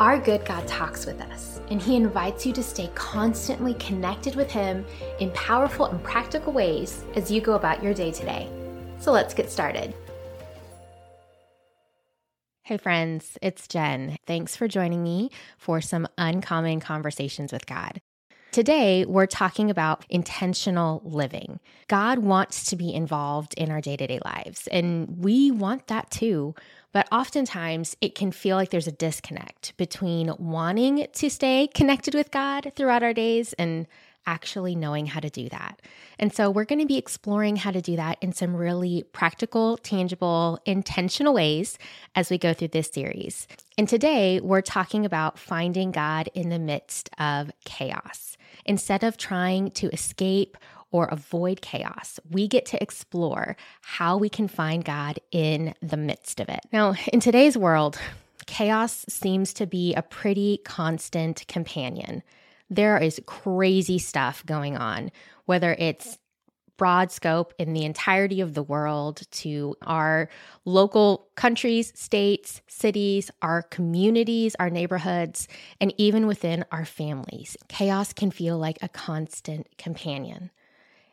Our good God talks with us, and He invites you to stay constantly connected with Him in powerful and practical ways as you go about your day today. So let's get started. Hey, friends, it's Jen. Thanks for joining me for some uncommon conversations with God. Today, we're talking about intentional living. God wants to be involved in our day to day lives, and we want that too. But oftentimes, it can feel like there's a disconnect between wanting to stay connected with God throughout our days and actually knowing how to do that. And so, we're going to be exploring how to do that in some really practical, tangible, intentional ways as we go through this series. And today, we're talking about finding God in the midst of chaos. Instead of trying to escape or avoid chaos, we get to explore how we can find God in the midst of it. Now, in today's world, chaos seems to be a pretty constant companion. There is crazy stuff going on, whether it's broad scope in the entirety of the world to our local countries, states, cities, our communities, our neighborhoods, and even within our families. Chaos can feel like a constant companion.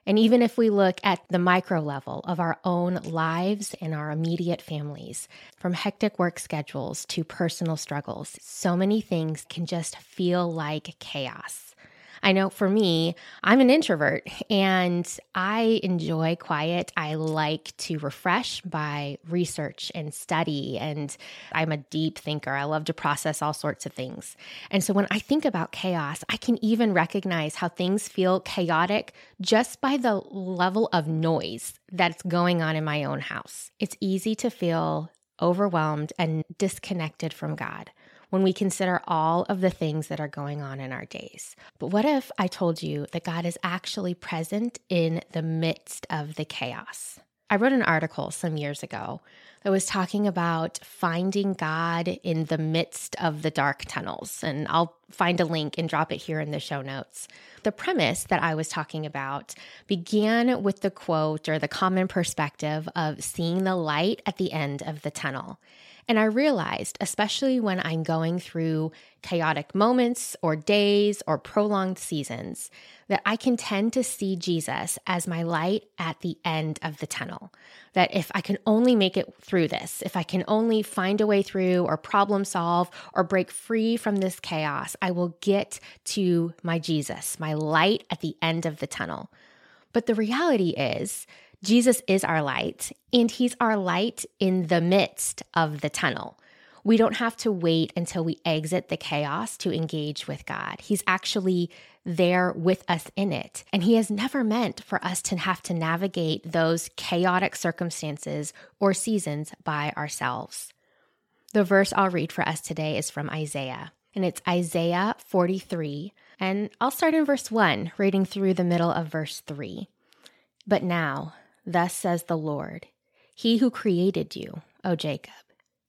And even if we look at the micro level of our own lives and our immediate families, from hectic work schedules to personal struggles, so many things can just feel like chaos. I know for me, I'm an introvert and I enjoy quiet. I like to refresh by research and study, and I'm a deep thinker. I love to process all sorts of things. And so when I think about chaos, I can even recognize how things feel chaotic just by the level of noise that's going on in my own house. It's easy to feel overwhelmed and disconnected from God when we consider all of the things that are going on in our days. But what if I told you that God is actually present in the midst of the chaos? I wrote an article some years ago that was talking about finding God in the midst of the dark tunnels. And I'll find a link and drop it here in the show notes. The premise that I was talking about began with the quote or the common perspective of seeing the light at the end of the tunnel. And I realized, especially when I'm going through chaotic moments or days or prolonged seasons, that I can tend to see Jesus as my light at the end of the tunnel. That if I can only make it through this, if I can only find a way through or problem solve or break free from this chaos, I will get to my Jesus, my light at the end of the tunnel. But the reality is, Jesus is our light, and He's our light in the midst of the tunnel. We don't have to wait until we exit the chaos to engage with God. He's actually there with us in it. And He has never meant for us to have to navigate those chaotic circumstances or seasons by ourselves. The verse I'll read for us today is from Isaiah, and it's Isaiah 43. And I'll start in verse 1, reading through the middle of verse 3. But now, Thus says the Lord, He who created you, O Jacob,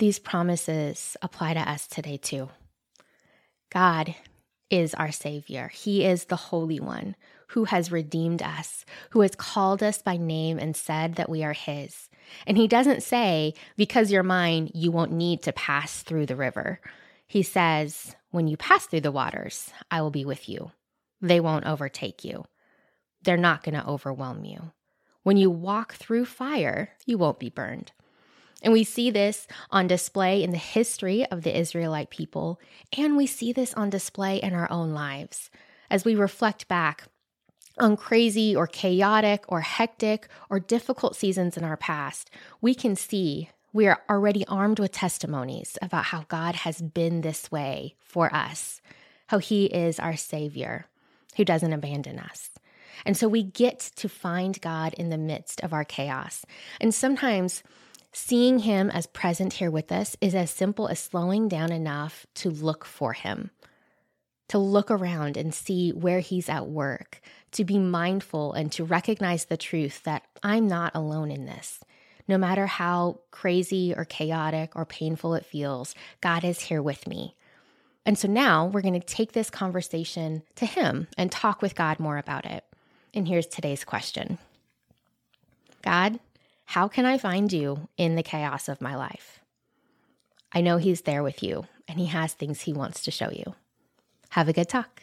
These promises apply to us today too. God is our Savior. He is the Holy One who has redeemed us, who has called us by name and said that we are His. And He doesn't say, because you're mine, you won't need to pass through the river. He says, when you pass through the waters, I will be with you. They won't overtake you. They're not going to overwhelm you. When you walk through fire, you won't be burned. And we see this on display in the history of the Israelite people, and we see this on display in our own lives. As we reflect back on crazy or chaotic or hectic or difficult seasons in our past, we can see we are already armed with testimonies about how God has been this way for us, how He is our Savior who doesn't abandon us. And so we get to find God in the midst of our chaos. And sometimes seeing Him as present here with us is as simple as slowing down enough to look for Him, to look around and see where He's at work, to be mindful and to recognize the truth that I'm not alone in this. No matter how crazy or chaotic or painful it feels, God is here with me. And so now we're going to take this conversation to Him and talk with God more about it. And here's today's question God, how can I find you in the chaos of my life? I know He's there with you and He has things He wants to show you. Have a good talk.